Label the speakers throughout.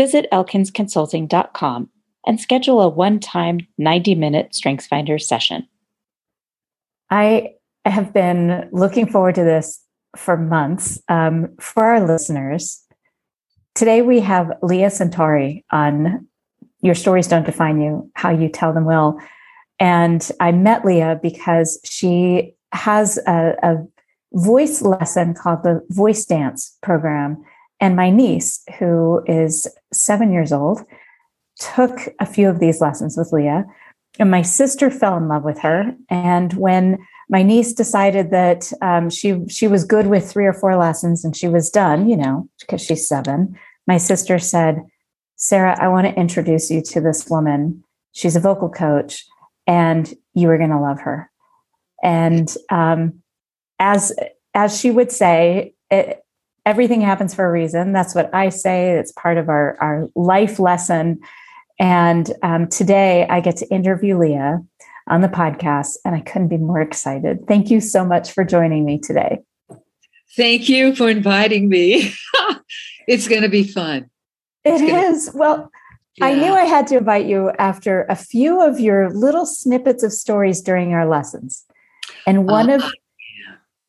Speaker 1: visit elkinsconsulting.com and schedule a one time 90 minute StrengthsFinder session.
Speaker 2: I have been looking forward to this for months. Um, for our listeners, today we have Lea Centauri on Your Stories Don't Define You, How You Tell Them Will. And I met Lea because she has a, a voice lesson called the Voice Dance Program. And my niece, who is seven years old, took a few of these lessons with Lea. And my sister fell in love with her. And when my niece decided that um, she she was good with three or four lessons and she was done, you know, because she's seven, my sister said, Sarah, I want to introduce you to this woman. She's a vocal coach, and you are going to love her. And um, as as she would say, it, everything happens for a reason. That's what I say. It's part of our our life lesson. And um, today I get to interview Lea on the podcast, and I couldn't be more excited. Thank you so much for joining me today.
Speaker 3: Thank you for inviting me. it's going to be fun.
Speaker 2: It's it is. Be- well, yeah. I knew I had to invite you after a few of your little snippets of stories during our lessons. And one uh, of.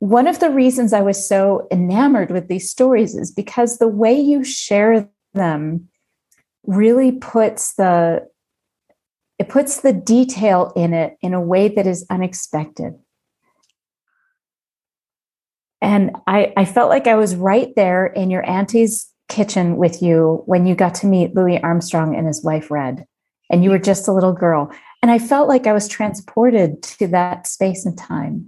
Speaker 2: One of the reasons I was so enamored with these stories is because the way you share them really puts the it puts the detail in it in a way that is unexpected. And I, I felt like I was right there in your auntie's kitchen with you when you got to meet Louis Armstrong and his wife, Red, and you were just a little girl. And I felt like I was transported to that space and time.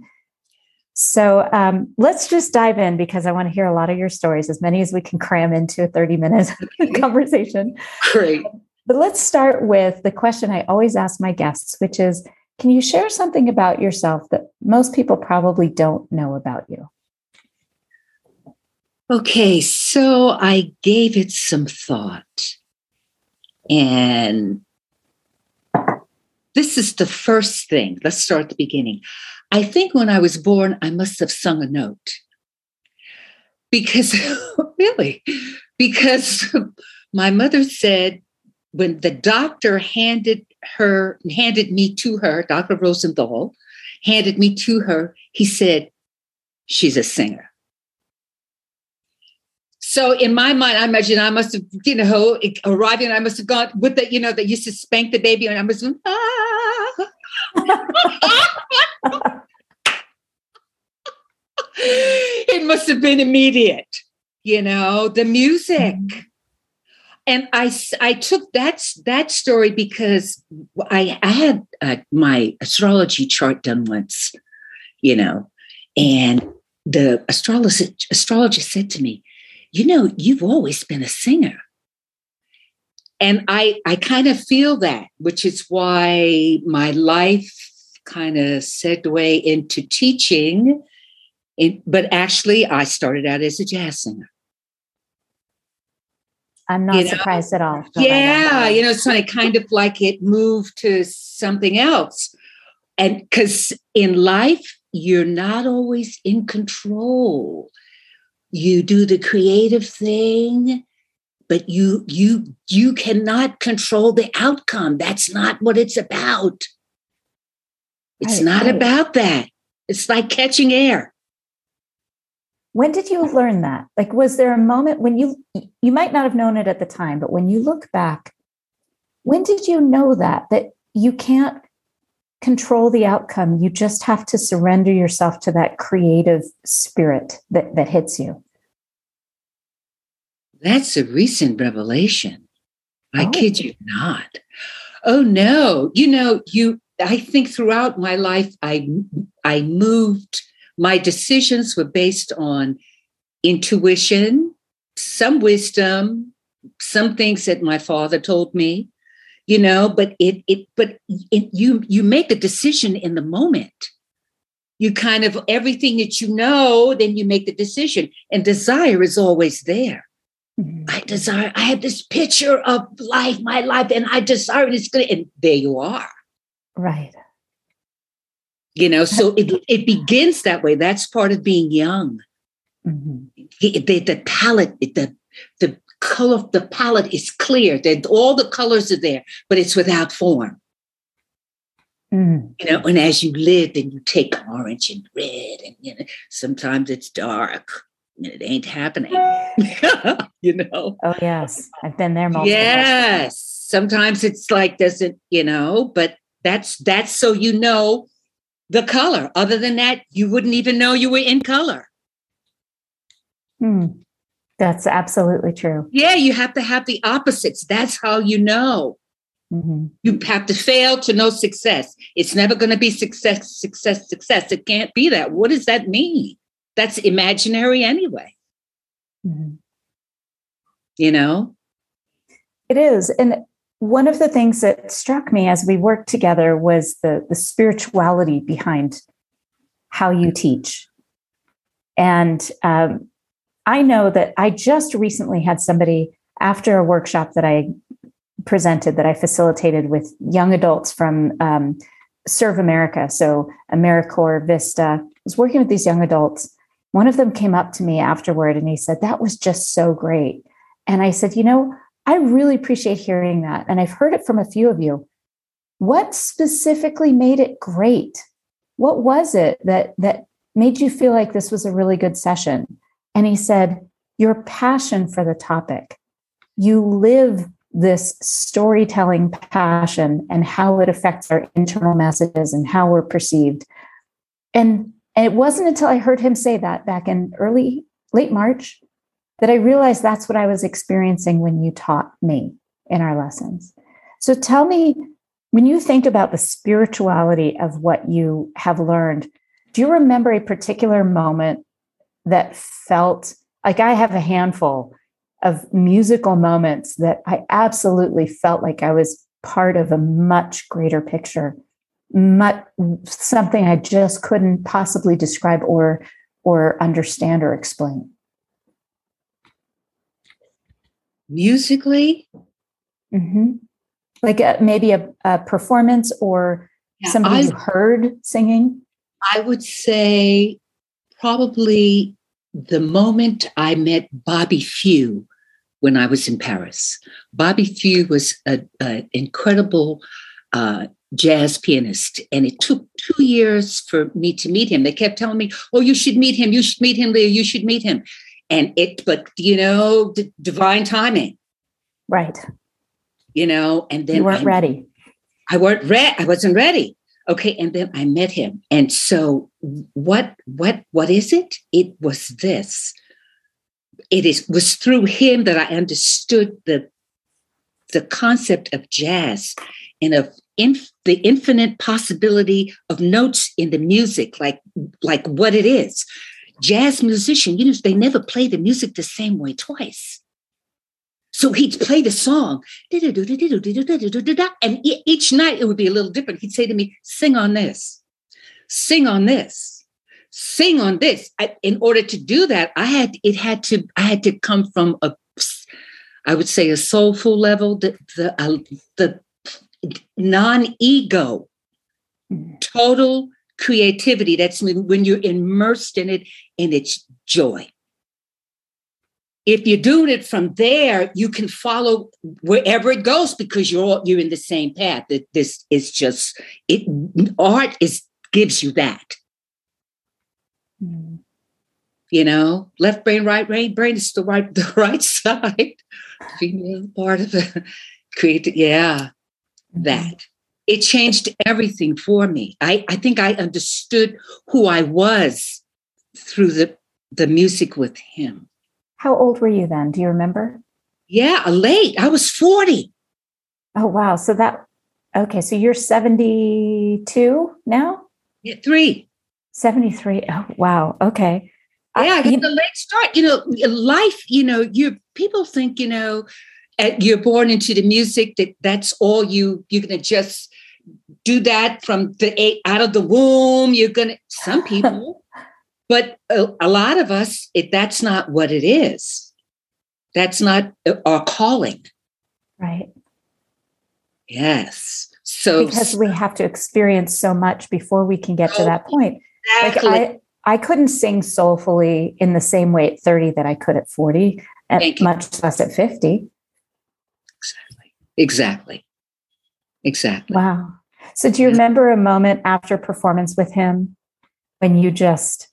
Speaker 2: So um, let's just dive in because I want to hear a lot of your stories, as many as we can cram into a 30 minute conversation.
Speaker 3: Great.
Speaker 2: But let's start with the question I always ask my guests, which is Can you share something about yourself that most people probably don't know about you?
Speaker 3: Okay, so I gave it some thought. And this is the first thing. Let's start at the beginning. I think when I was born, I must have sung a note. Because, really, because my mother said when the doctor handed her, handed me to her, Dr. Rosenthal handed me to her, he said, She's a singer. So in my mind, I imagine I must have, you know, arriving, I must have gone with the, you know, that used to spank the baby, and I was, ah. It must have been immediate, you know, the music. Mm-hmm and I, I took that that story because I, I had uh, my astrology chart done once, you know, and the astrologer astrologer said to me, "You know, you've always been a singer," and I I kind of feel that, which is why my life kind of segued into teaching. It, but actually, I started out as a jazz singer.
Speaker 2: I'm not you surprised know? at all.
Speaker 3: Yeah, you know, it's funny, kind of like it moved to something else. And because in life, you're not always in control. You do the creative thing, but you you you cannot control the outcome. That's not what it's about. It's right, not right. about that. It's like catching air
Speaker 2: when did you learn that like was there a moment when you you might not have known it at the time but when you look back when did you know that that you can't control the outcome you just have to surrender yourself to that creative spirit that that hits you
Speaker 3: that's a recent revelation i oh. kid you not oh no you know you i think throughout my life i i moved my decisions were based on intuition some wisdom some things that my father told me you know but it it but it, you you make a decision in the moment you kind of everything that you know then you make the decision and desire is always there. I desire i have this picture of life my life and i desire it's good and there you are
Speaker 2: right
Speaker 3: you know so it, it begins that way that's part of being young mm-hmm. the, the, the palette the the color, the palette is clear. That all the colors are there, but it's without form. Mm. You know, and as you live, then you take orange and red, and you know, sometimes it's dark. And it ain't happening. you know.
Speaker 2: Oh yes, I've been there.
Speaker 3: Multiple yes, times. sometimes it's like doesn't you know, but that's that's so you know the color. Other than that, you wouldn't even know you were in color.
Speaker 2: Hmm. That's absolutely true.
Speaker 3: Yeah, you have to have the opposites. That's how you know. Mm-hmm. You have to fail to know success. It's never going to be success, success, success. It can't be that. What does that mean? That's imaginary anyway. Mm-hmm. You know?
Speaker 2: It is. And one of the things that struck me as we worked together was the, the spirituality behind how you teach. And um, I know that I just recently had somebody after a workshop that I presented that I facilitated with young adults from um, Serve America. So AmeriCorps, Vista, I was working with these young adults. One of them came up to me afterward and he said, That was just so great. And I said, You know, I really appreciate hearing that. And I've heard it from a few of you. What specifically made it great? What was it that that made you feel like this was a really good session? And he said, Your passion for the topic, you live this storytelling passion and how it affects our internal messages and how we're perceived. And, and it wasn't until I heard him say that back in early, late March, that I realized that's what I was experiencing when you taught me in our lessons. So tell me, when you think about the spirituality of what you have learned, do you remember a particular moment that felt like I have a handful of musical moments that I absolutely felt like I was part of a much greater picture, much, something I just couldn't possibly describe or or understand or explain.
Speaker 3: Musically,
Speaker 2: mm-hmm. like a, maybe a, a, performance or yeah, somebody I, you heard singing.
Speaker 3: I would say probably the moment I met Bobby Few when I was in Paris. Bobby Few was an incredible uh, jazz pianist, and it took two years for me to meet him. They kept telling me, "Oh, you should meet him. You should meet him, Lea. You should meet him." And it, but you know, d- divine timing,
Speaker 2: right?
Speaker 3: You know, and then
Speaker 2: you weren't
Speaker 3: I,
Speaker 2: ready.
Speaker 3: I weren't ready. I wasn't ready okay and then i met him and so what what what is it it was this it is was through him that i understood the the concept of jazz and of inf- the infinite possibility of notes in the music like like what it is jazz musician you know they never play the music the same way twice so he'd play the song, and each night it would be a little different. He'd say to me, Sing on this, sing on this, sing on this. I, in order to do that, I had it had to I had to come from a I would say a soulful level, the the, uh, the non-ego, total creativity. That's when, when you're immersed in it and it's joy if you're doing it from there, you can follow wherever it goes because you're all, you're in the same path. That this is just it. Art is gives you that. Mm. You know, left brain, right brain. Brain is the right the right side. Female part of it. create yeah that. It changed everything for me. I i think i understood who i was through the the music with him.
Speaker 2: How old were you then? Do you remember?
Speaker 3: Yeah late. I was 40
Speaker 2: oh wow. So that okay. So you're 72 now?
Speaker 3: Yeah, three.
Speaker 2: 73 oh wow. Okay.
Speaker 3: Yeah, I, you, the late start. You know, life. You know, you people think you know, you're born into the music that that's all you. You're gonna just do that from the out of the womb. You're gonna some people, but a, a lot of us, it, that's not what it is. That's not uh, our calling.
Speaker 2: Right.
Speaker 3: Yes. So
Speaker 2: because we have to experience so much before we can get to that point. Exactly. Like I, I couldn't sing soulfully in the same way at 30 that I could at 40, and much less at 50.
Speaker 3: Exactly. Exactly. Exactly.
Speaker 2: Wow. So do you remember a moment after performance with him when you just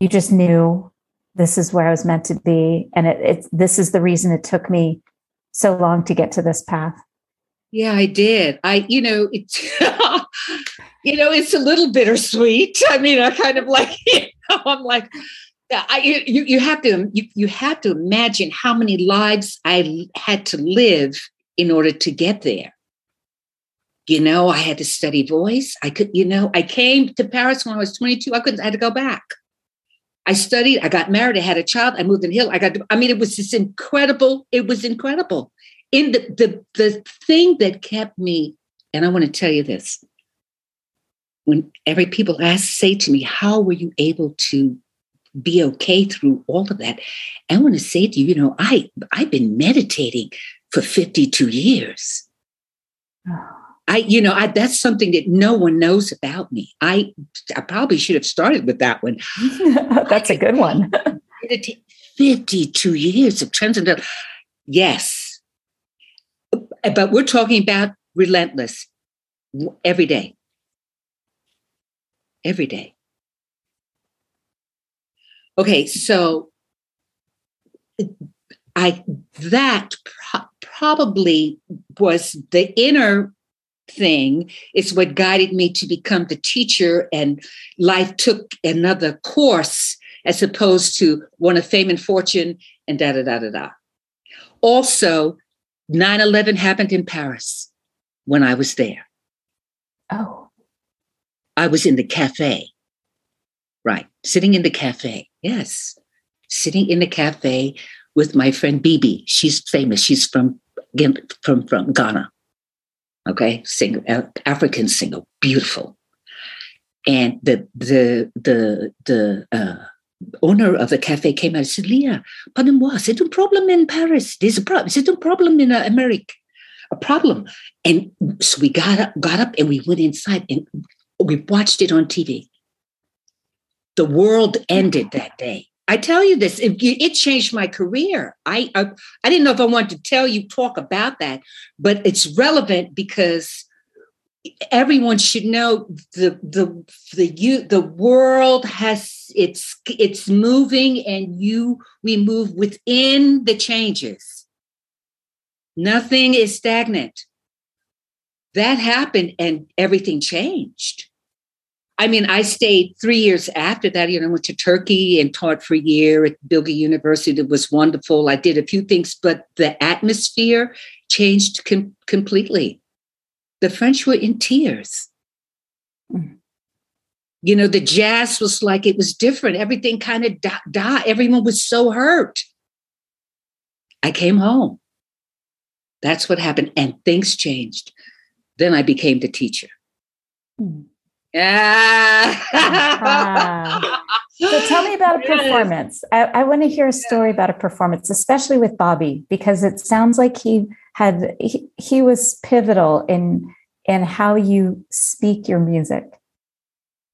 Speaker 2: you just knew this is where I was meant to be and it, it this is the reason it took me so long to get to this path?
Speaker 3: Yeah, I did. I, you know, it's you know, it's a little bittersweet. I mean, I kind of like, you know, I'm like, I, you, you have to you, you have to imagine how many lives I had to live in order to get there. You know, I had to study voice. I could, you know, I came to Paris when I was 22. I couldn't, I had to go back. I studied, I got married, I had a child, I moved in Hill. I got, I mean, it was this incredible, it was incredible. In the the the thing that kept me, and I want to tell you this, when every people ask, say to me, how were you able to be okay through all of that? I want to say to you, you know, I I've been meditating for 52 years. I, you know, I, that's something that no one knows about me. I, I probably should have started with that one.
Speaker 2: that's a good one.
Speaker 3: 52 years of transcendental. Yes. But we're talking about relentless every day every day. Okay, so I that pro- probably was the inner thing is what guided me to become the teacher and life took another course as opposed to one of fame and fortune and da da da da da. Also, 9-11 happened in Paris when I was there.
Speaker 2: Oh.
Speaker 3: I was in the cafe. Sitting in the cafe. Yes. Sitting in the cafe with my friend Bibi. She's famous. She's from from from Ghana. Okay, singer, African singer, beautiful. And the the the the uh, owner of the cafe came out and said, "Lea, pardon-moi, c'est un problem in Paris. There's a problem. C'est un problem in uh, America, a problem." And so we got up, got up, and we went inside, and we watched it on TV. The world ended that day. I tell you this, it, it changed my career. I, I, I didn't know if I wanted to tell you talk about that, but it's relevant because everyone should know the the the you the world has it's it's moving and you we move within the changes. Nothing is stagnant that happened and everything changed. I mean, I stayed three years after that. You know, I went to Turkey and taught for a year at Bilgi University. It was wonderful. I did a few things, but the atmosphere changed com- completely. The French were in tears. Mm. You know, the jazz was like it was different. Everything kind of died. Everyone was so hurt. I came home. That's what happened. And things changed. Then I became the teacher. Hmm. Yeah.
Speaker 2: uh-huh. So tell me about a performance. I, I want to hear a story about a performance, especially with Bobby, because it sounds like he had he, he was pivotal in in how you speak your music.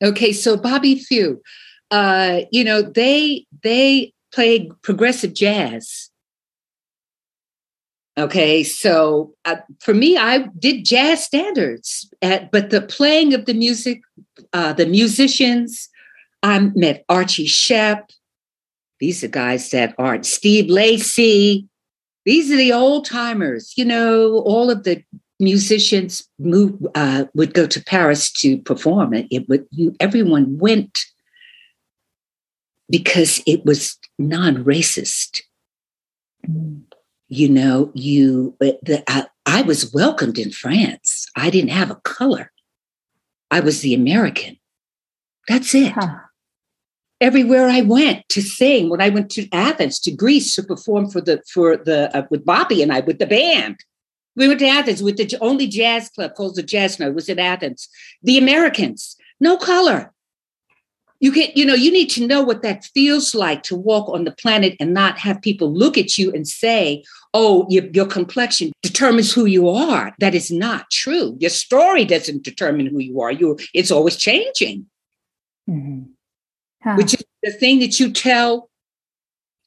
Speaker 3: Okay, so Bobby Few, uh, you know, they they play progressive jazz Okay, so uh, for me, I did jazz standards, at, but the playing of the music, uh, the musicians, I met Archie Shepp. These are guys that aren't Steve Lacy. These are the old timers. You know, all of the musicians moved, uh, would go to Paris to perform. It, it would you, everyone went because it was non-racist. Mm. You know, you the, I, I was welcomed in France. I didn't have a color. I was the American. That's it. Huh. Everywhere I went to sing, when I went to Athens, to Greece to perform for the for the uh, with Bobby and I with the band, we went to Athens with the only jazz club called the Jazz Note was in Athens. The Americans, no color. You can, you know, you need to know what that feels like to walk on the planet and not have people look at you and say, "Oh, your, your complexion determines who you are." That is not true. Your story doesn't determine who you are. You, it's always changing. Mm-hmm. Huh. Which is the thing that you tell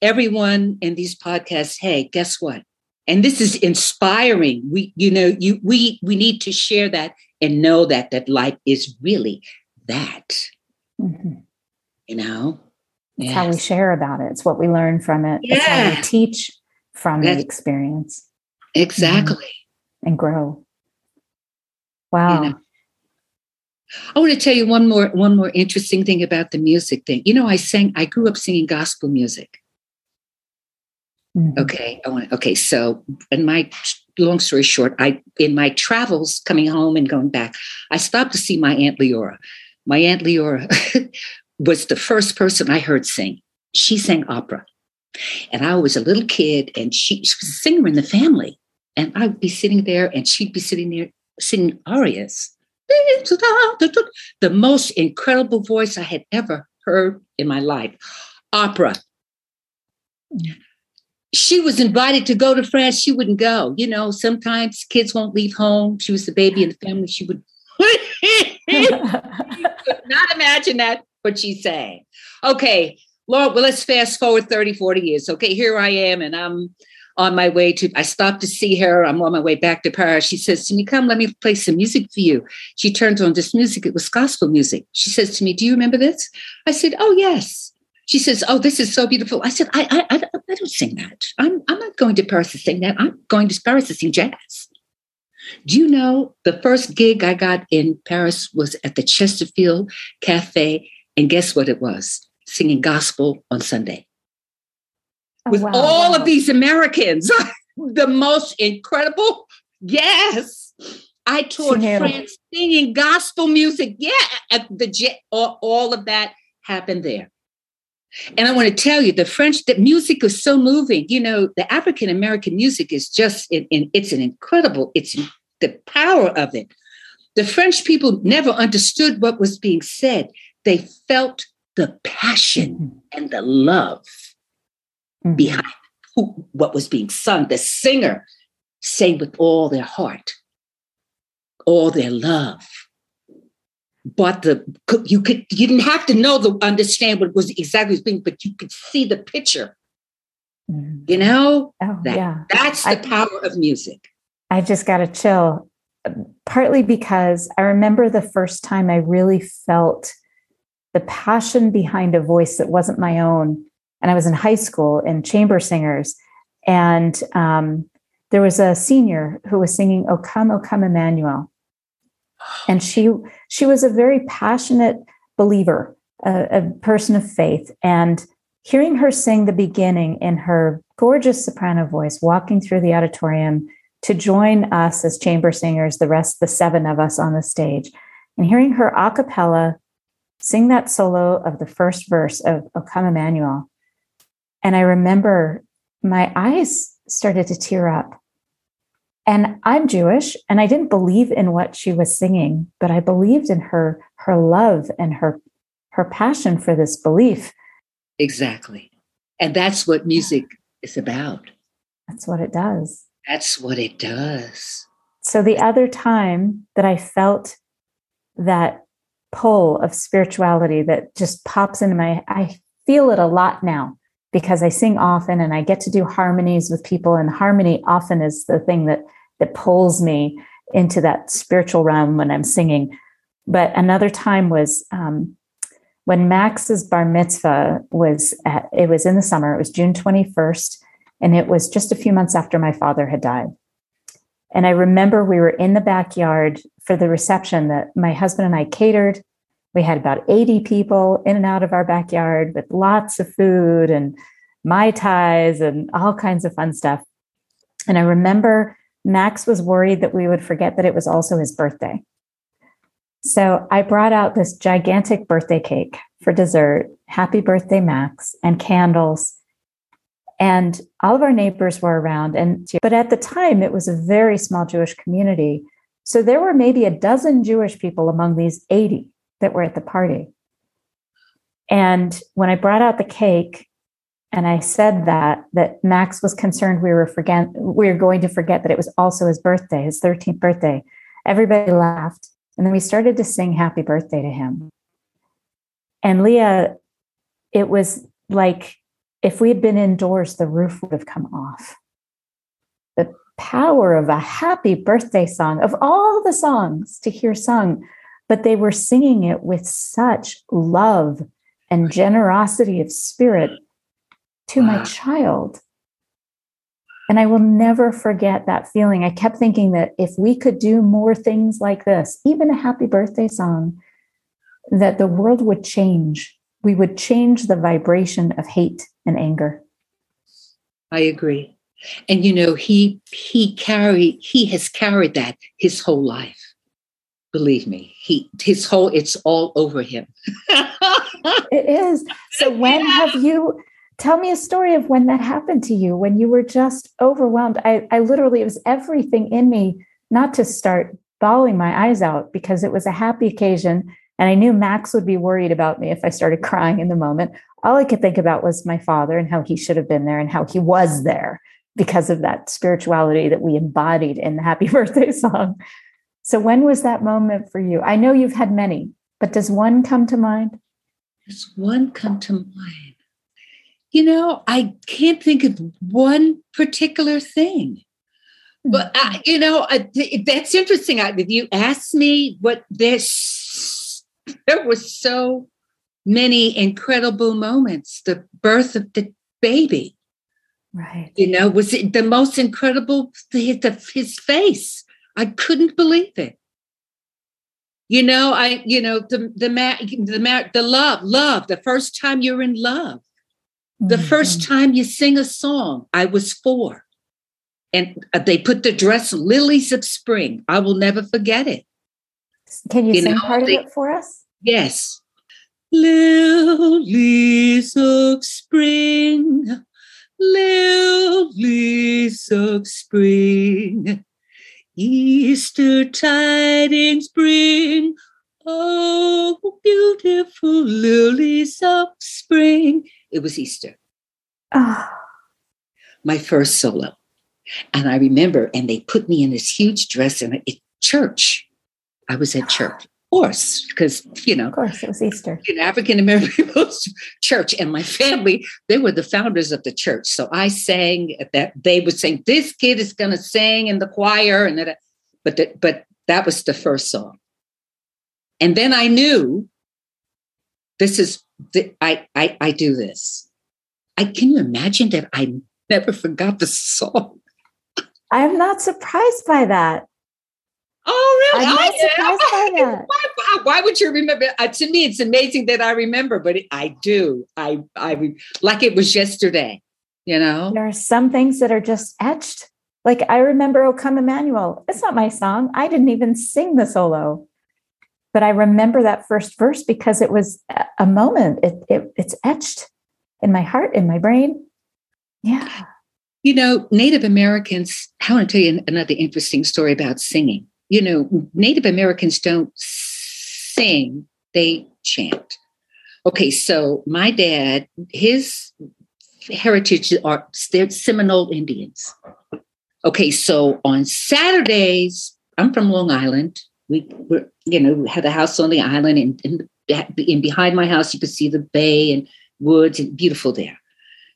Speaker 3: everyone in these podcasts. Hey, guess what? and this is inspiring we you know you we we need to share that and know that that life is really that mm-hmm. You know
Speaker 2: it's yes. how we share about it it's what we learn from it yeah. it's how we teach from That's, the experience
Speaker 3: exactly
Speaker 2: mm-hmm. and grow wow you know,
Speaker 3: I want to tell you one more one more interesting thing about the music thing. You know, I sang I grew up singing gospel music. Mm-hmm. Okay. I want okay. So in my long story short, I in my travels coming home and going back, I stopped to see my Aunt Leora. My Aunt Leora was the first person I heard sing. She sang opera. And I was a little kid and she, she was a singer in the family. And I'd be sitting there and she'd be sitting there singing arias. The most incredible voice I had ever heard in my life. Opera. She was invited to go to France. She wouldn't go. You know, sometimes kids won't leave home. She was the baby in the family. She would could not imagine that, but she sang. Okay, Lord, well, let's fast forward 30, 40 years. Okay, here I am, and I'm on my way to, I stopped to see her. I'm on my way back to Paris. She says to me, Come, let me play some music for you. She turns on this music. It was gospel music. She says to me, Do you remember this? I said, Oh, yes. She says, "Oh, this is so beautiful." I said, "I, I, I, I don't sing that. I'm, I'm not going to Paris to sing that. I'm going to Paris to sing jazz." Do you know the first gig I got in Paris was at the Chesterfield Cafe, and guess what it was? Singing gospel on Sunday oh, with wow. all of these Americans. the most incredible, yes. I toured France singing gospel music. Yeah, at the all, all of that happened there. And I want to tell you, the French, the music is so moving. You know, the African American music is just, in, in, it's an incredible, it's the power of it. The French people never understood what was being said. They felt the passion mm-hmm. and the love mm-hmm. behind who, what was being sung. The singer sang with all their heart, all their love but the you could you didn't have to know the understand what was exactly was being, but you could see the picture. Mm. You know,
Speaker 2: oh, that, yeah,
Speaker 3: that's the I, power of music.
Speaker 2: I just got a chill, partly because I remember the first time I really felt the passion behind a voice that wasn't my own, and I was in high school in chamber singers, and um, there was a senior who was singing "O Come, O Come, Emmanuel." and she she was a very passionate believer a, a, person of faith. And hearing her sing the beginning in her gorgeous soprano voice walking through the auditorium to join us as chamber singers the rest the seven of us on the stage and hearing her a cappella sing that solo of the first verse of o come emmanuel. And i remember my eyes started to tear up. And i'm jewish and i didn't believe in what she was singing but i believed in her her love and her her passion for this belief.
Speaker 3: Exactly. And that's what music is about.
Speaker 2: That's what it does.
Speaker 3: That's what it does.
Speaker 2: So the other time that i felt that pull of spirituality that just pops into my i feel it a lot now because I sing often and I get to do harmonies with people and harmony often is the thing that that pulls me into that spiritual realm when I'm singing. But another time was um, when Max's bar mitzvah was at, it was in the summer. It was June 21st, And it was just a few months after my father had died. And I remember we were in the backyard for the reception that my husband and I catered. We had about 80 people in and out of our backyard with lots of food and Mai Tais and all kinds of fun stuff. And I remember Max was worried that we would forget that it was also his birthday. So I brought out this gigantic birthday cake for dessert. Happy birthday, Max, and candles. And all of our neighbors were around. And but at the time, it was a very small Jewish community. So there were maybe a dozen Jewish people among these 80 that were at the party. And when I brought out the cake and I said that, that Max was concerned we were forget we were going to forget that it was also his birthday, his 13th birthday. Everybody laughed. And then we started to sing happy birthday to him. And Lea, it was like if we had been indoors, the roof would have come off. The power of a happy birthday song, of all the songs to hear sung, but they were singing it with such love and generosity of spirit to my child. And I will never forget that feeling. I kept thinking that if we could do more things like this, even a happy birthday song, that the world would change. We would change the vibration of hate and anger.
Speaker 3: I agree. And you know, he he carried he has carried that his whole life. Believe me, he his whole it's all over him.
Speaker 2: it is. So when yeah. have you Tell me a story of when that happened to you, when you were just overwhelmed. I, I literally, it was everything in me not to start bawling my eyes out because it was a happy occasion. And I knew Max would be worried about me if I started crying in the moment. All I could think about was my father and how he should have been there and how he was there because of that spirituality that we embodied in the happy birthday song. So, when was that moment for you? I know you've had many, but does one come to mind?
Speaker 3: Does one come to mind? you know, I can't think of one particular thing. But I, mm-hmm. you know, I, that's interesting. I, you asked me what this. There was so many incredible moments. The birth of the baby,
Speaker 2: right?
Speaker 3: You know, was it the most incredible? The, his face, I couldn't believe it. You know, I, you know, the the the the love, love. The first time you're in love, the mm-hmm. first time you sing a song, I was four. And uh, they put the dress Lilies of Spring. I will never forget it.
Speaker 2: Can you, you sing know, part of it for us?
Speaker 3: Yes. Lilies of spring, lilies of spring, Easter tidings bring. Oh, beautiful lilies of spring it was Easter. Oh. My first solo. And I remember, and they put me in this huge dress in a church. I was at church, of course, because, you know,
Speaker 2: of course, it was Easter.
Speaker 3: In African American people's church. And my family, they were the founders of the church. So I sang at that they would sing, this kid is going to sing in the choir. And that, but, the, but that was the first song. And then I knew this is I, I, I do this. I can you imagine that I never forgot the song.
Speaker 2: I'm not surprised by that.
Speaker 3: Oh, really?
Speaker 2: I'm not I, surprised I, by that.
Speaker 3: Why, why, would you remember? Uh, to me, it's amazing that I remember, but it, I do. I, I like it was yesterday. You know,
Speaker 2: there are some things that are just etched. Like I remember "O Come Emmanuel." It's not my song. I didn't even sing the solo but I remember that first verse because it was a moment. It, it, it's etched in my heart, in my brain. Yeah.
Speaker 3: You know, Native Americans, I want to tell you another interesting story about singing. You know, Native Americans don't sing, they chant. Okay, so my dad, his heritage are they're Seminole Indians. Okay, so on Saturdays, I'm from Long Island. We were, you know, had a house on the island, and, and, and behind my house, you could see the bay and woods, and beautiful there.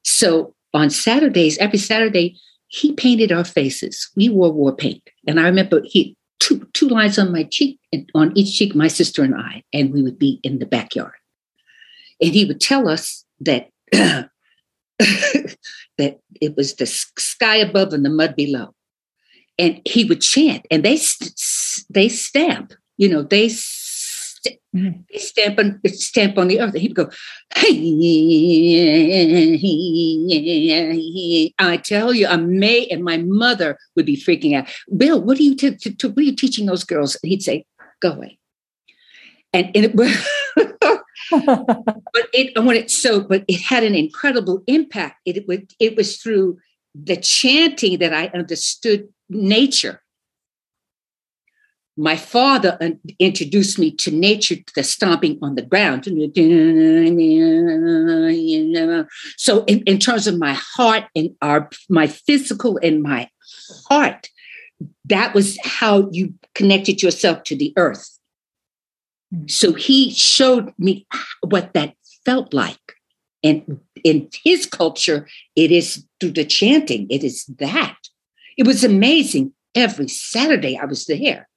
Speaker 3: So on Saturdays, every Saturday, he painted our faces. We wore war paint, and I remember he two two lines on my cheek, and on each cheek, my sister and I, and we would be in the backyard. And he would tell us that that it was the sky above and the mud below. And he would chant, and they they stamp, you know, they mm-hmm. stamp on stamp on the earth. And he'd go, hey, I tell you, I'm May, and my mother would be freaking out. Bill, what are you t- t- what are you teaching those girls? And he'd say, go away. And, and it but it when it so but it had an incredible impact. It, it was it was through the chanting that I understood nature. My father introduced me to nature, the stomping on the ground. So, in, in terms of my heart and our my physical and my heart, that was how you connected yourself to the earth. Mm. So he showed me what that felt like. And in his culture, it is through the chanting, it is that. It was amazing. Every Saturday I was there.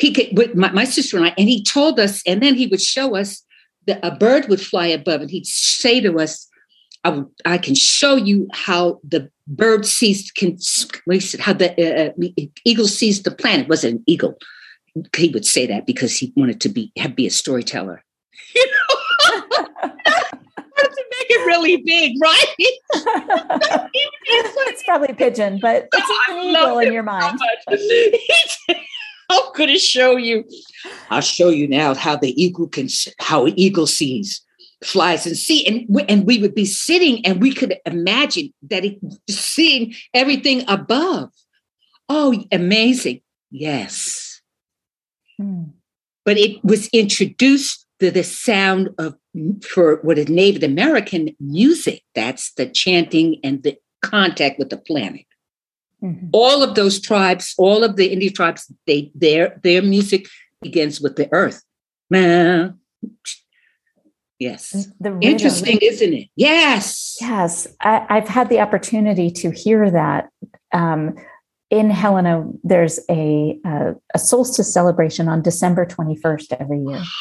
Speaker 3: He could, with my, my sister and I, and he told us, and then he would show us that a bird would fly above, and he'd say to us, I, I can show you how the bird sees can how the uh, uh eagle sees the planet. Was it an eagle? he would say that because he wanted to be have, be a storyteller. You know, to make it really big, right?
Speaker 2: it's probably pigeon, but it's oh, an eagle in your mind.
Speaker 3: So how could it show you? I'll show you now how the eagle can how an eagle sees flies and see and we, and we would be sitting and we could imagine that it seeing everything above oh amazing yes Hmm. But it was introduced to the sound of for what is Native American music. That's the chanting and the contact with the planet. Mm-hmm. All of those tribes, all of the Indian tribes, they their their music begins with the earth. Yes. Interesting, isn't it? Yes.
Speaker 2: Yes. I, have had the opportunity to hear that. Um, in Helena, there's a, a, a, solstice celebration on December 21st every year.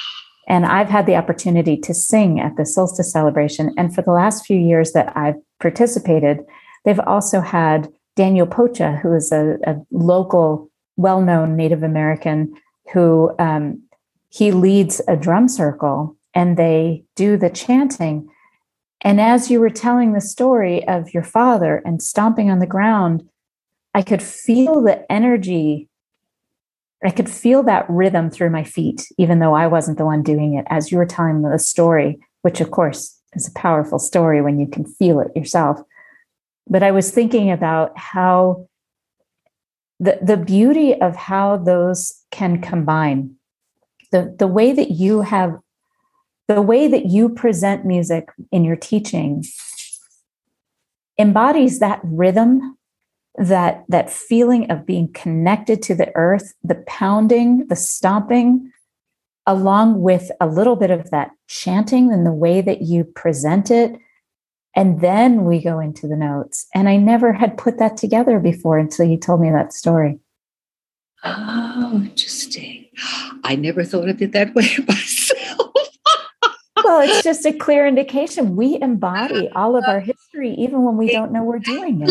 Speaker 2: And I've had the opportunity to sing at the solstice celebration. And for the last few years that I've participated, they've also had Daniel Pocha, who is a, a local, well known Native American who um, he leads a drum circle and they do the chanting. And as you were telling the story of your father and stomping on the ground, I could feel the energy. I could feel that rhythm through my feet, even though I wasn't the one doing it, as you were telling the story, which of course is a powerful story when you can feel it yourself. But I was thinking about how the, the beauty of how those can combine. The, the way that you have, the way that you present music in your teaching embodies that rhythm that that feeling of being connected to the earth the pounding the stomping along with a little bit of that chanting and the way that you present it and then we go into the notes and i never had put that together before until you told me that story
Speaker 3: oh interesting i never thought of it that way myself
Speaker 2: well, it's just a clear indication we embody all of our history, even when we don't know we're doing
Speaker 3: it.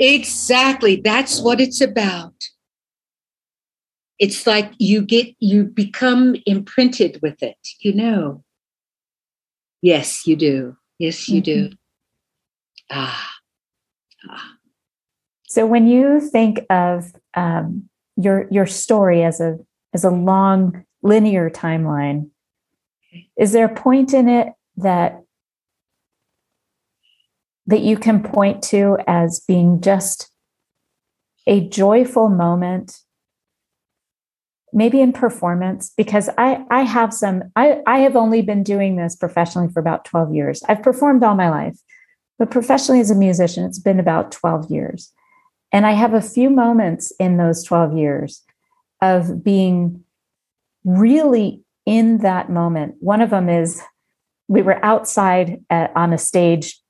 Speaker 3: Exactly. That's what it's about. It's like you get, you become imprinted with it, you know. Yes, you do. Yes, you mm-hmm. do. Ah.
Speaker 2: ah. So when you think of um, your your story as a as a long linear timeline, is there a point in it that that you can point to as being just a joyful moment maybe in performance because i i have some i i have only been doing this professionally for about 12 years i've performed all my life but professionally as a musician it's been about 12 years and i have a few moments in those 12 years of being really in that moment. One of them is we were outside at, on a stage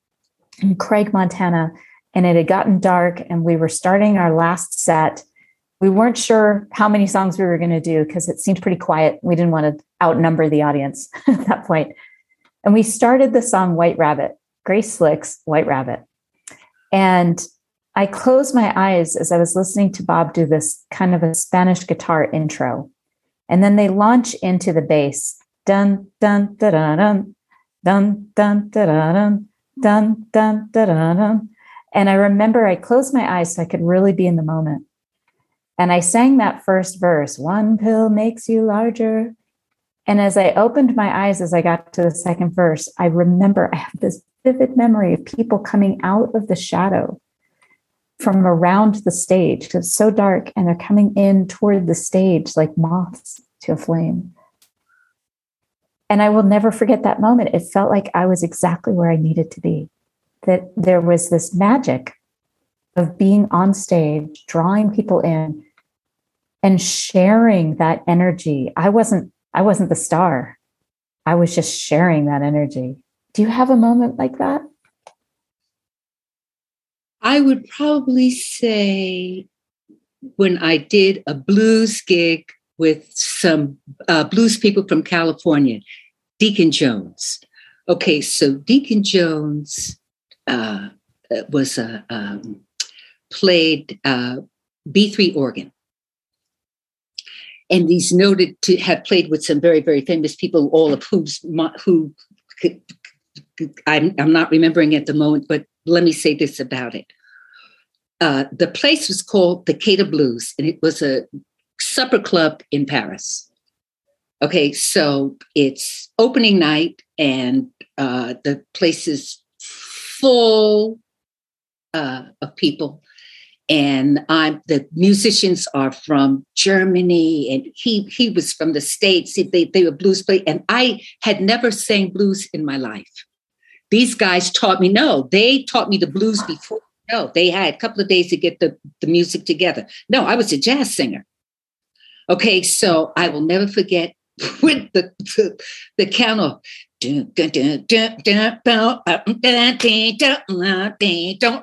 Speaker 2: in Craig, Montana, and it had gotten dark, and we were starting our last set. We weren't sure how many songs we were going to do because it seemed pretty quiet. We didn't want to outnumber the audience at that point. And we started the song White Rabbit. Grace Slick's White Rabbit. And I closed my eyes as I was listening to Bob do this kind of a Spanish guitar intro. And then they launch into the bass. Dun dun da dun dun dun dun da da dun dun dun da dun. And I remember I closed my eyes so I could really be in the moment. And I sang that first verse, one pill makes you larger. And as I opened my eyes as I got to the second verse, I remember I have this vivid memory of people coming out of the shadow from around the stage because it's so dark and they're coming in toward the stage like moths to a flame. And I will never forget that moment. It felt like I was exactly where I needed to be, that there was this magic of being on stage, drawing people in and sharing that energy. I wasn't I wasn't the star. I was just sharing that energy. Do you have a moment like that?
Speaker 3: I would probably say when I did a blues gig with some uh, blues people from California, Deacon Jones. Okay, so Deacon Jones uh, was a um, played uh, B3 organ. And he's noted to have played with some very, very famous people, all of whose who I'm, I'm not remembering at the moment, but let me say this about it. Uh, the place was called the Quai Blues, and it was a supper club in Paris. Okay, so it's opening night, and uh, the place is full uh, of people and I'm the musicians are from Germany, and he he was from the states. They they were blues play, and I had never sang blues in my life. These guys taught me. No, they taught me the blues before. No, they had a couple of days to get the the music together. No, I was a jazz singer. Okay, so I will never forget with the the, the count of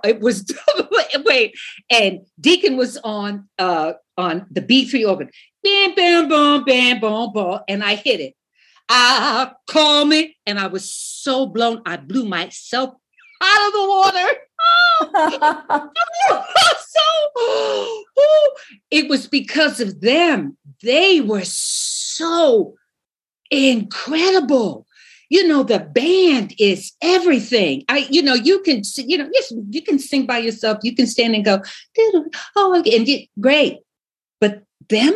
Speaker 3: it was wait, and Deacon was on uh on the B3 organ. Bam, bam, boom, bam, boom, boom, and I hit it. I call me, and I was so blown, I blew myself out of the water. so it was because of them. They were so incredible you know the band is everything. I you know you can you know yes you can sing by yourself. You can stand and go oh and great. But them?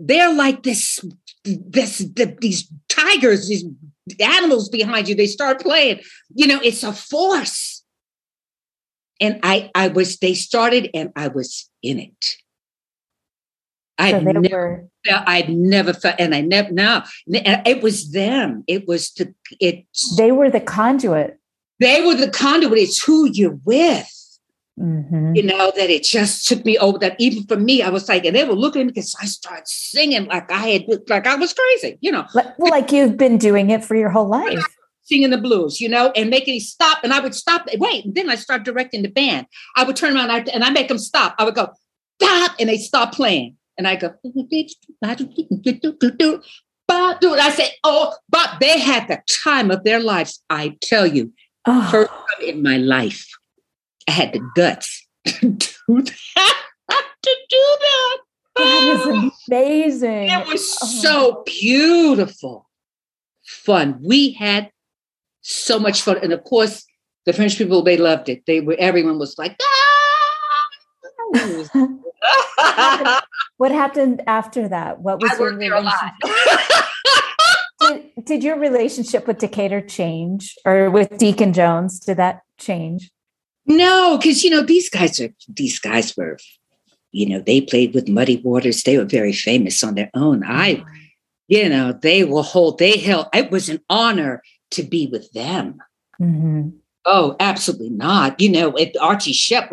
Speaker 3: They're like this this the, these tigers these animals behind you. They start playing. You know it's a force. And i i was they started and i was in it I so never were... felt, I'd never felt, and I never, no, it was them. It was the, it.
Speaker 2: They were the conduit.
Speaker 3: They were the conduit. It's who you're with. Mm-hmm. You know, that it just took me over that even for me, I was like, and they were looking at me because I started singing like I had, like I was crazy, you know.
Speaker 2: Well, like you've been doing it for your whole life.
Speaker 3: Singing the blues, you know, and making me stop. And I would stop, wait, and then I start directing the band. I would turn around and I make them stop. I would go, stop, and they stop playing. And I go, I said, oh, but they had the time of their lives. I tell you, oh. first time in my life, I had the guts to do that. to do that.
Speaker 2: That is amazing.
Speaker 3: It was oh. so beautiful. Fun. We had so much fun. And of course, the French people, they loved it. They were everyone was like,
Speaker 2: ah! What happened after that? What was
Speaker 3: I your relationship?
Speaker 2: did, did your relationship with Decatur change or with Deacon Jones? Did that change?
Speaker 3: No, because you know, these guys are these guys were, you know, they played with Muddy Waters. They were very famous on their own. I, you know, they will hold, they held, it was an honor to be with them. Mm-hmm. Oh, absolutely not. You know, Archie Shepp,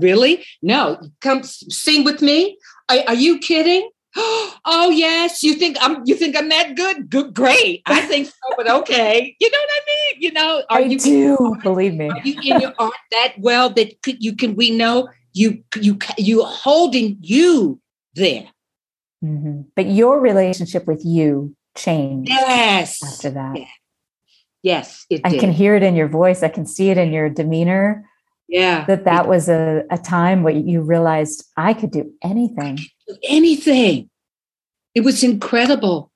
Speaker 3: really? No, come sing with me. Are, are you kidding? Oh yes, you think I'm you think I'm that good? Good, great. I think so, but okay. You know what I mean? You know,
Speaker 2: are I you do believe me?
Speaker 3: Are you in your art that well that you can we know you you you holding you there.
Speaker 2: Mm-hmm. But your relationship with you changed.
Speaker 3: Yes.
Speaker 2: After that.
Speaker 3: Yeah. Yes, it
Speaker 2: I
Speaker 3: did.
Speaker 2: can hear it in your voice. I can see it in your demeanor.
Speaker 3: yeah.
Speaker 2: That that was a, a time where you realized I could do anything.
Speaker 3: anything. It was incredible.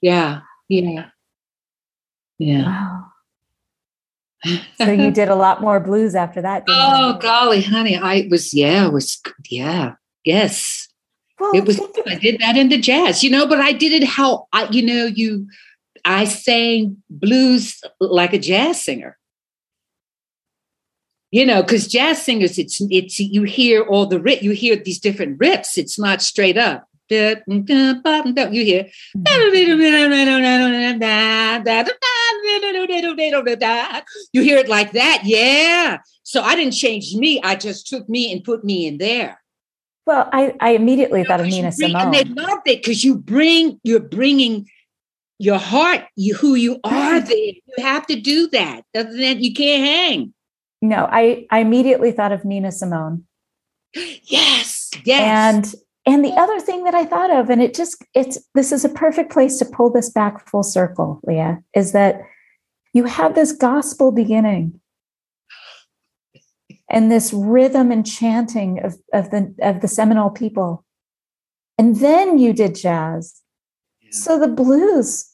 Speaker 3: Yeah. Yeah. Yeah.
Speaker 2: Wow. So you did a lot more blues after that.
Speaker 3: oh
Speaker 2: you?
Speaker 3: golly, honey. I was, yeah, it was yeah. Yes.
Speaker 2: Well,
Speaker 3: it was I did that in the jazz, you know, but I did it how I, you know, you I sang blues like a jazz singer. You know, because jazz singers, it's it's you hear all the you hear these different riffs. It's not straight up. You hear you hear it like that, yeah. So I didn't change me. I just took me and put me in there.
Speaker 2: Well, I, I immediately thought of Nina
Speaker 3: bring-
Speaker 2: Simone.
Speaker 3: And they loved it because you bring, you're bringing your heart, you, who you are there. You have to do that. Other than that, you can't hang.
Speaker 2: No, I, I immediately thought of Nina Simone.
Speaker 3: Yes, yes.
Speaker 2: And and the other thing that I thought of, and it just it's this is a perfect place to pull this back full circle, Lea, is that you have this gospel beginning and this rhythm and chanting of, of the of the Seminole people. And then you did jazz. So the blues,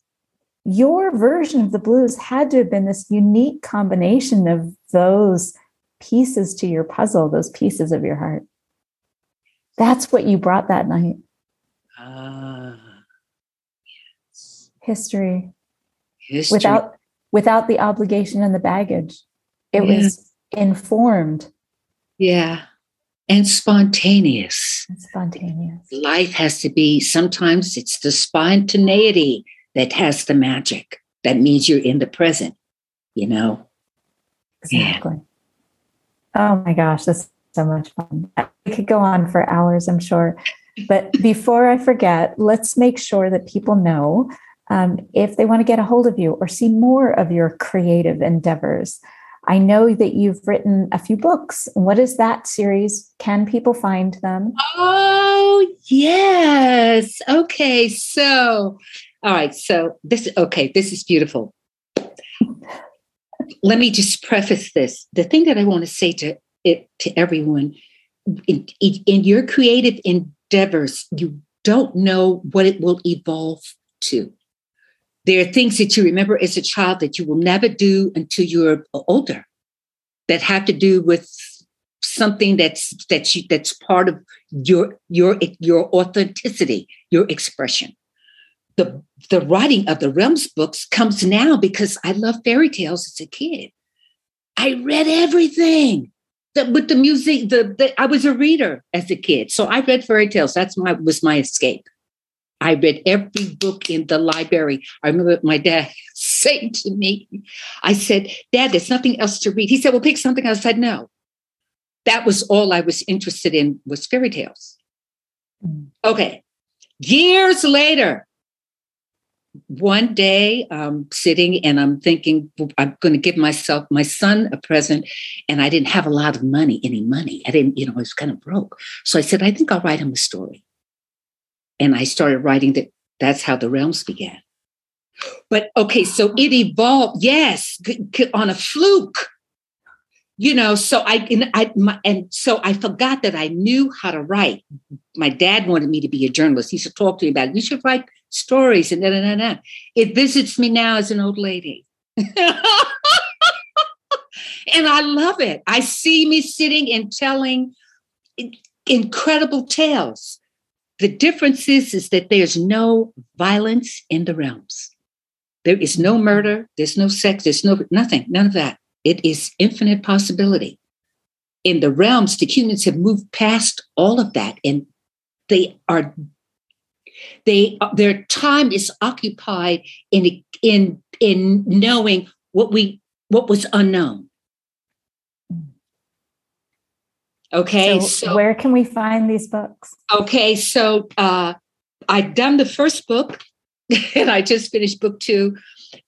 Speaker 2: your version of the blues had to have been this unique combination of those pieces to your puzzle, those pieces of your heart. That's what you brought that night.
Speaker 3: Ah,
Speaker 2: History
Speaker 3: history.
Speaker 2: without without the obligation and the baggage. It
Speaker 3: Yeah.
Speaker 2: was informed
Speaker 3: yeah, and spontaneous.
Speaker 2: and spontaneous.
Speaker 3: Life has to be. Sometimes it's the spontaneity that has the magic. That means you're in the present. You know. Yeah.
Speaker 2: Exactly. Oh my gosh, this is so much fun. We could go on for hours, I'm sure. But before I forget, let's make sure that people know um, if they want to get a hold of you or see more of your creative endeavors. I know that you've written a few books. What is that series? Can people find them?
Speaker 3: Oh, yes. Okay. So, all right. So, this, okay, this is beautiful. Let me just preface this. The thing that I want to say to it to everyone in, in, your creative endeavors, you don't know what it will evolve to. There are things that you remember as a child that you will never do until you're older that have to do with something that's that's that's part of your your your authenticity, your expression. The the writing of the Realms books comes now because I love fairy tales as a kid. I read everything. The, with the music, the, the I was a reader as a kid, so I read fairy tales. That's my was my escape. I read every book in the library. I remember my dad saying to me, I said, Dad, there's nothing else to read. He said, Well, pick something else. I said, No. That was all I was interested in was fairy tales.
Speaker 2: Mm.
Speaker 3: Okay. Years later, one day I'm sitting and I'm thinking, I'm going to give myself, my son, a present. And I didn't have a lot of money, any money. I didn't, you know, I was kind of broke. So I said, I think I'll write him a story. And I started writing that. That's how the realms began. But okay, so it evolved, yes, on a fluke. You know, so I and I my, and so I forgot that I knew how to write. My dad wanted me to be a journalist. He used to talk to me about it. you should write stories and da da da da. It visits me now as an old lady. and I love it. I see me sitting and telling incredible tales. The difference is, is that there's no violence in the realms. There is no murder, there's no sex, there's no nothing, none of that. It is infinite possibility. In the realms, the humans have moved past all of that, and they are they their time is occupied in in in knowing what we what was unknown. Okay,
Speaker 2: so,
Speaker 3: so
Speaker 2: where can we find these books?
Speaker 3: Okay, so uh, I've done the first book, and I just finished book two,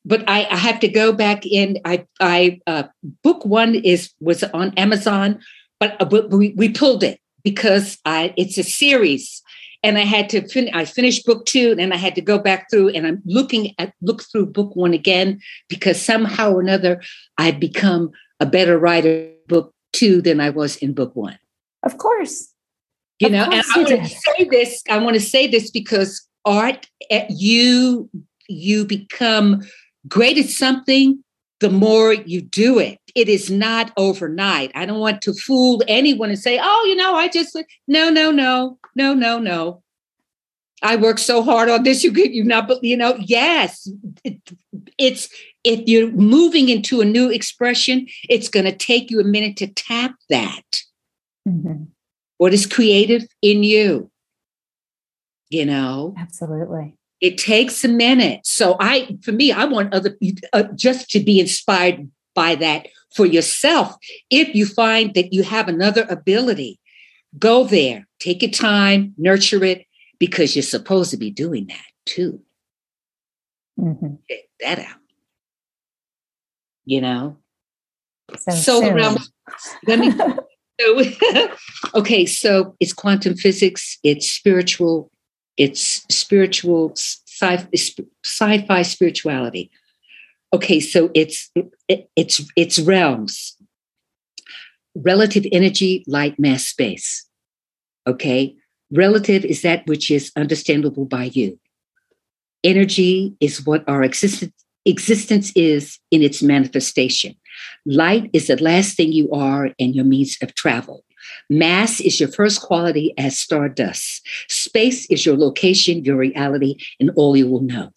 Speaker 3: but I, I have to go back in. I, I uh, book one is was on Amazon, but uh, we, we pulled it because I, it's a series, and I had to finish. I finished book two, and I had to go back through, and I'm looking at look through book one again because somehow or another I've become a better writer book two than I was in book one.
Speaker 2: Of course,
Speaker 3: you of know, and I want to say this. I want to say this because art, eh, you you become great at something the more you do it. It is not overnight. I don't want to fool anyone and say, oh, you know, I just, no, no, no, no, no, no. I worked so hard on this. You could, you not, but you know, yes, it, it's, if you're moving into a new expression, it's going to take you a minute to tap that. Mm-hmm. What is creative in you? You know?
Speaker 2: Absolutely
Speaker 3: it takes a minute. So i for me i want other uh, just to be inspired by that for yourself. If you find that you have another ability go there. Take your time nurture it because you're supposed to be doing that too. Mm-hmm. Check that out. You know? So, so realm let me so, okay so it's quantum physics it's spiritual it's spiritual sci- sci-fi spirituality. Okay, so it's it, it's it's realms. Relative energy, light, mass, space. Okay, relative is that which is understandable by you. Energy is what our existence existence is in its manifestation. Light is the last thing you are and your means of travel. Mass is your first quality as stardust. Space is your location, your reality, and all you will know.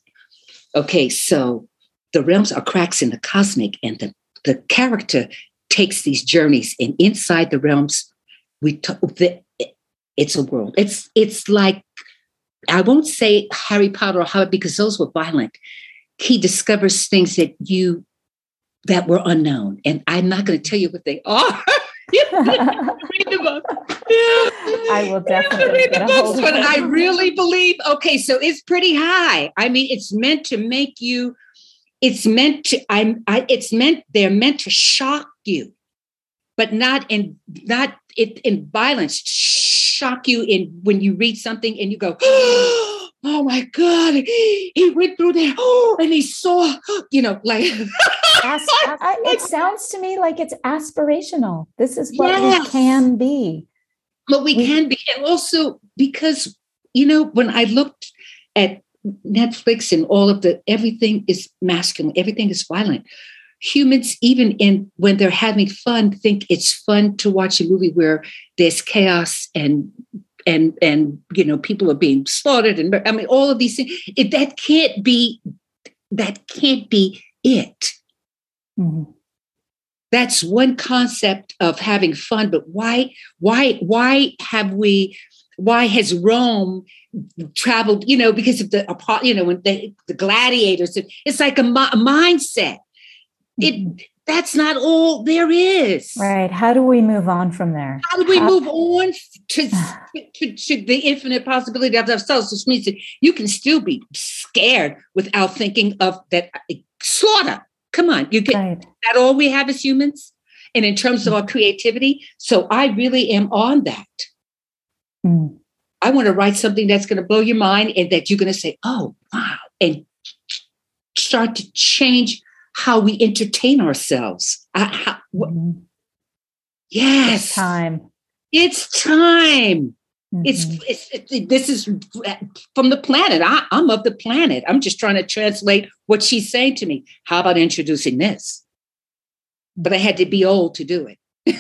Speaker 3: Okay, so the realms are cracks in the cosmic, and the, the character takes these journeys, and inside the realms, we the, it's a world. It's it's like I won't say Harry Potter or Hobbit because those were violent. He discovers things that you that were unknown, and I'm not going to tell you what they are.
Speaker 2: Read the book. I will definitely read the books,
Speaker 3: but I really believe. Okay, so it's pretty high. I mean, it's meant to make you. It's meant to. I'm. I, it's meant. They're meant to shock you, but not in not it in violence. Shock you in when you read something and you go. Oh, oh my God, he went through there oh, and he saw, you know, like.
Speaker 2: As, I, it sounds to me like it's aspirational. This is what yes. we can be.
Speaker 3: But we, we can be. And also because, you know, when I looked at Netflix and all of the, everything is masculine, everything is violent. Humans, even in when they're having fun, think it's fun to watch a movie where there's chaos and and and you know people are being slaughtered and i mean all of these things it, that can't be that can't be it. Mm-hmm. that's one concept of having fun but why why why have we why has rome traveled you know because of the you know when the, the gladiators it's like a, a mindset. It mm-hmm that's not all there is.
Speaker 2: Right. How do we move on from there?
Speaker 3: How do we How- move on to, to, to, the infinite possibility of ourselves, which means that you can still be scared without thinking of that uh, slaughter. Come on, you get right. that all we have as humans? And in terms of our creativity, so I really am on that. Mm. I want to write something that's going to blow your mind and that you're going to say, oh, wow, and start to change how we entertain ourselves. Uh, how, mm-hmm. Yes.
Speaker 2: It's time.
Speaker 3: It's time. Mm-hmm. It's, it's it, this is from the planet. I, I'm of the planet. I'm just trying to translate what she's saying to me. How about introducing this? But I had to be old to do it.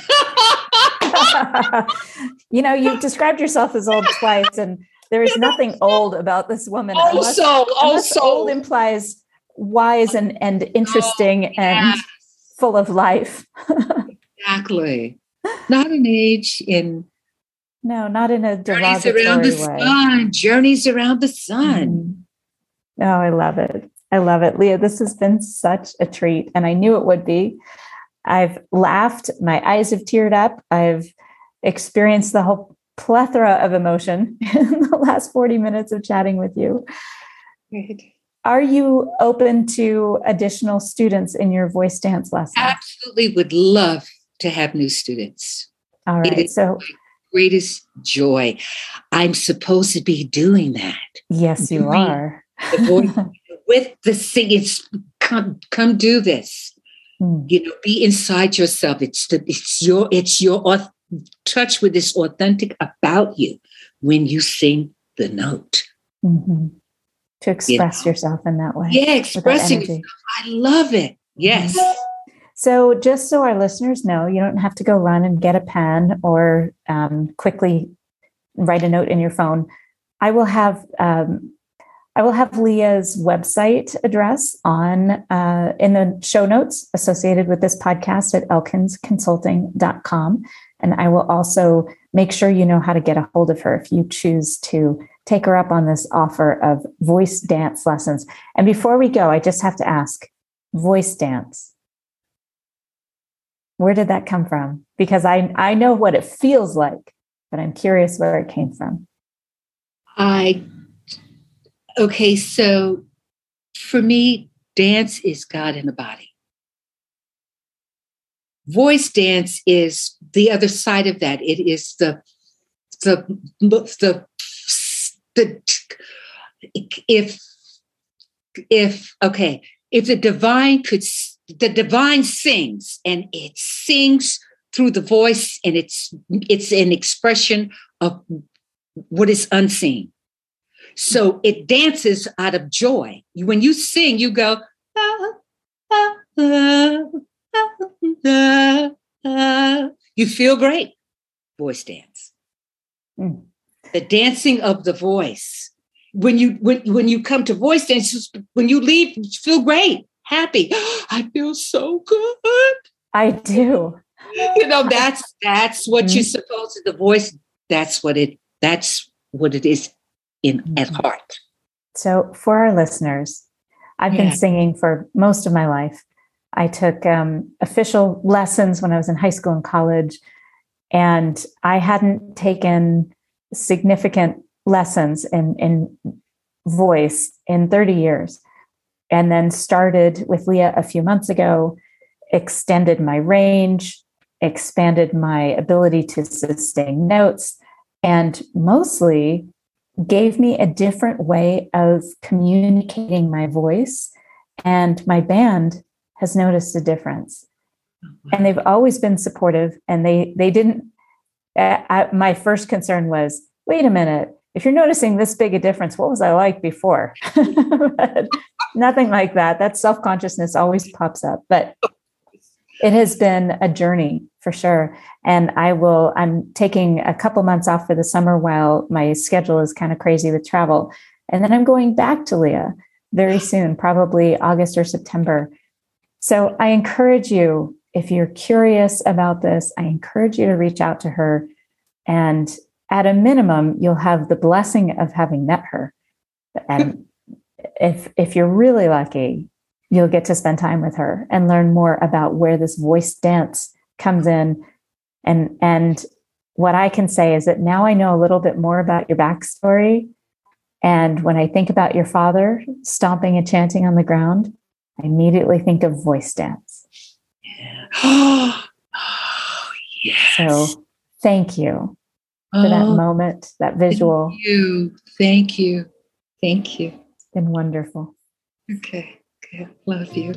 Speaker 2: you know, you've described yourself as old twice, and there is nothing old about this woman.
Speaker 3: Also, unless, also,
Speaker 2: old implies wise and, and interesting oh, yeah. and full of life.
Speaker 3: exactly. Not an age in
Speaker 2: no, not in a
Speaker 3: journeys around the way. sun. Journeys around the sun.
Speaker 2: Mm. Oh, I love it. I love it. Lea, this has been such a treat. And I knew it would be. I've laughed, my eyes have teared up. I've experienced the whole plethora of emotion in the last 40 minutes of chatting with you. Great. Are you open to additional students in your voice dance lesson?
Speaker 3: Absolutely would love to have new students.
Speaker 2: All right. So
Speaker 3: greatest joy. I'm supposed to be doing that.
Speaker 2: Yes, you
Speaker 3: Doing
Speaker 2: are.
Speaker 3: The voice with the sing. It's come, come do this.
Speaker 2: Mm,
Speaker 3: You know, be inside yourself. It's the, it's your, it's your auth- touch with this authentic about you when you sing the note.
Speaker 2: mhm. To express yourself in that way.
Speaker 3: Yeah, expressing. I love it. Yes.
Speaker 2: So, just so our listeners know, you don't have to go run and get a pen or um, quickly write a note in your phone. I will have um, I will have Lea's website address on uh, in the show notes associated with this podcast at elkinsconsulting.com. And I will also make sure you know how to get a hold of her if you choose to take her up on this offer of voice dance lessons. And before we go, I just have to ask voice dance. Where did that come from? Because I, I know what it feels like, but I'm curious where it came from.
Speaker 3: I okay, so for me, dance is God in the body. Voice dance is the other side of that. It is the the the the if if okay, if the divine could the divine sings and it sings through the voice and it's it's an expression of what is unseen. So it dances out of joy. When you sing, you go, "Ah, ah, ah, ah, ah, ah." you feel great. Voice dance.
Speaker 2: Mm.
Speaker 3: The dancing of the voice. When you when, when you come to voice dance, when you leave, you feel great, happy. I feel so good.
Speaker 2: I do.
Speaker 3: You know, that's that's what you're
Speaker 2: Mhm.
Speaker 3: supposed to the voice, that's what it that's what it is in at
Speaker 2: Mhm.
Speaker 3: heart.
Speaker 2: So, for our listeners, I've
Speaker 3: Yeah.
Speaker 2: been singing for most of my life. I took um, official lessons when I was in high school and college, and I hadn't taken significant lessons in, in voice in 30 years. And then started with Lea a few months ago, extended my range, expanded my ability to sustain notes, and mostly gave me a different way of communicating my voice. And my band has noticed a difference. And they've always been supportive. And they they didn't. Uh, I, my first concern was, wait a minute. If you're noticing this big a difference, what was I like before? Nothing like that. That self consciousness always pops up. But it has been a journey for sure and i will i'm taking a couple months off for the summer while my schedule is kind of crazy with travel and then i'm going back to lea very soon probably august or september so i encourage you if you're curious about this i encourage you to reach out to her. And at a minimum you'll have the blessing of having met her. And if if you're really lucky you'll get to spend time with her and learn more about where this voice dance comes in. And and what i can say is that now i know a little bit more about your backstory. And when i think about your father stomping and chanting on the ground i immediately think of voice dance
Speaker 3: oh, yes.
Speaker 2: so thank you for that
Speaker 3: Oh,
Speaker 2: moment that visual
Speaker 3: Thank you. Thank you. Thank you.
Speaker 2: it's been wonderful
Speaker 3: Okay. Good. Love you.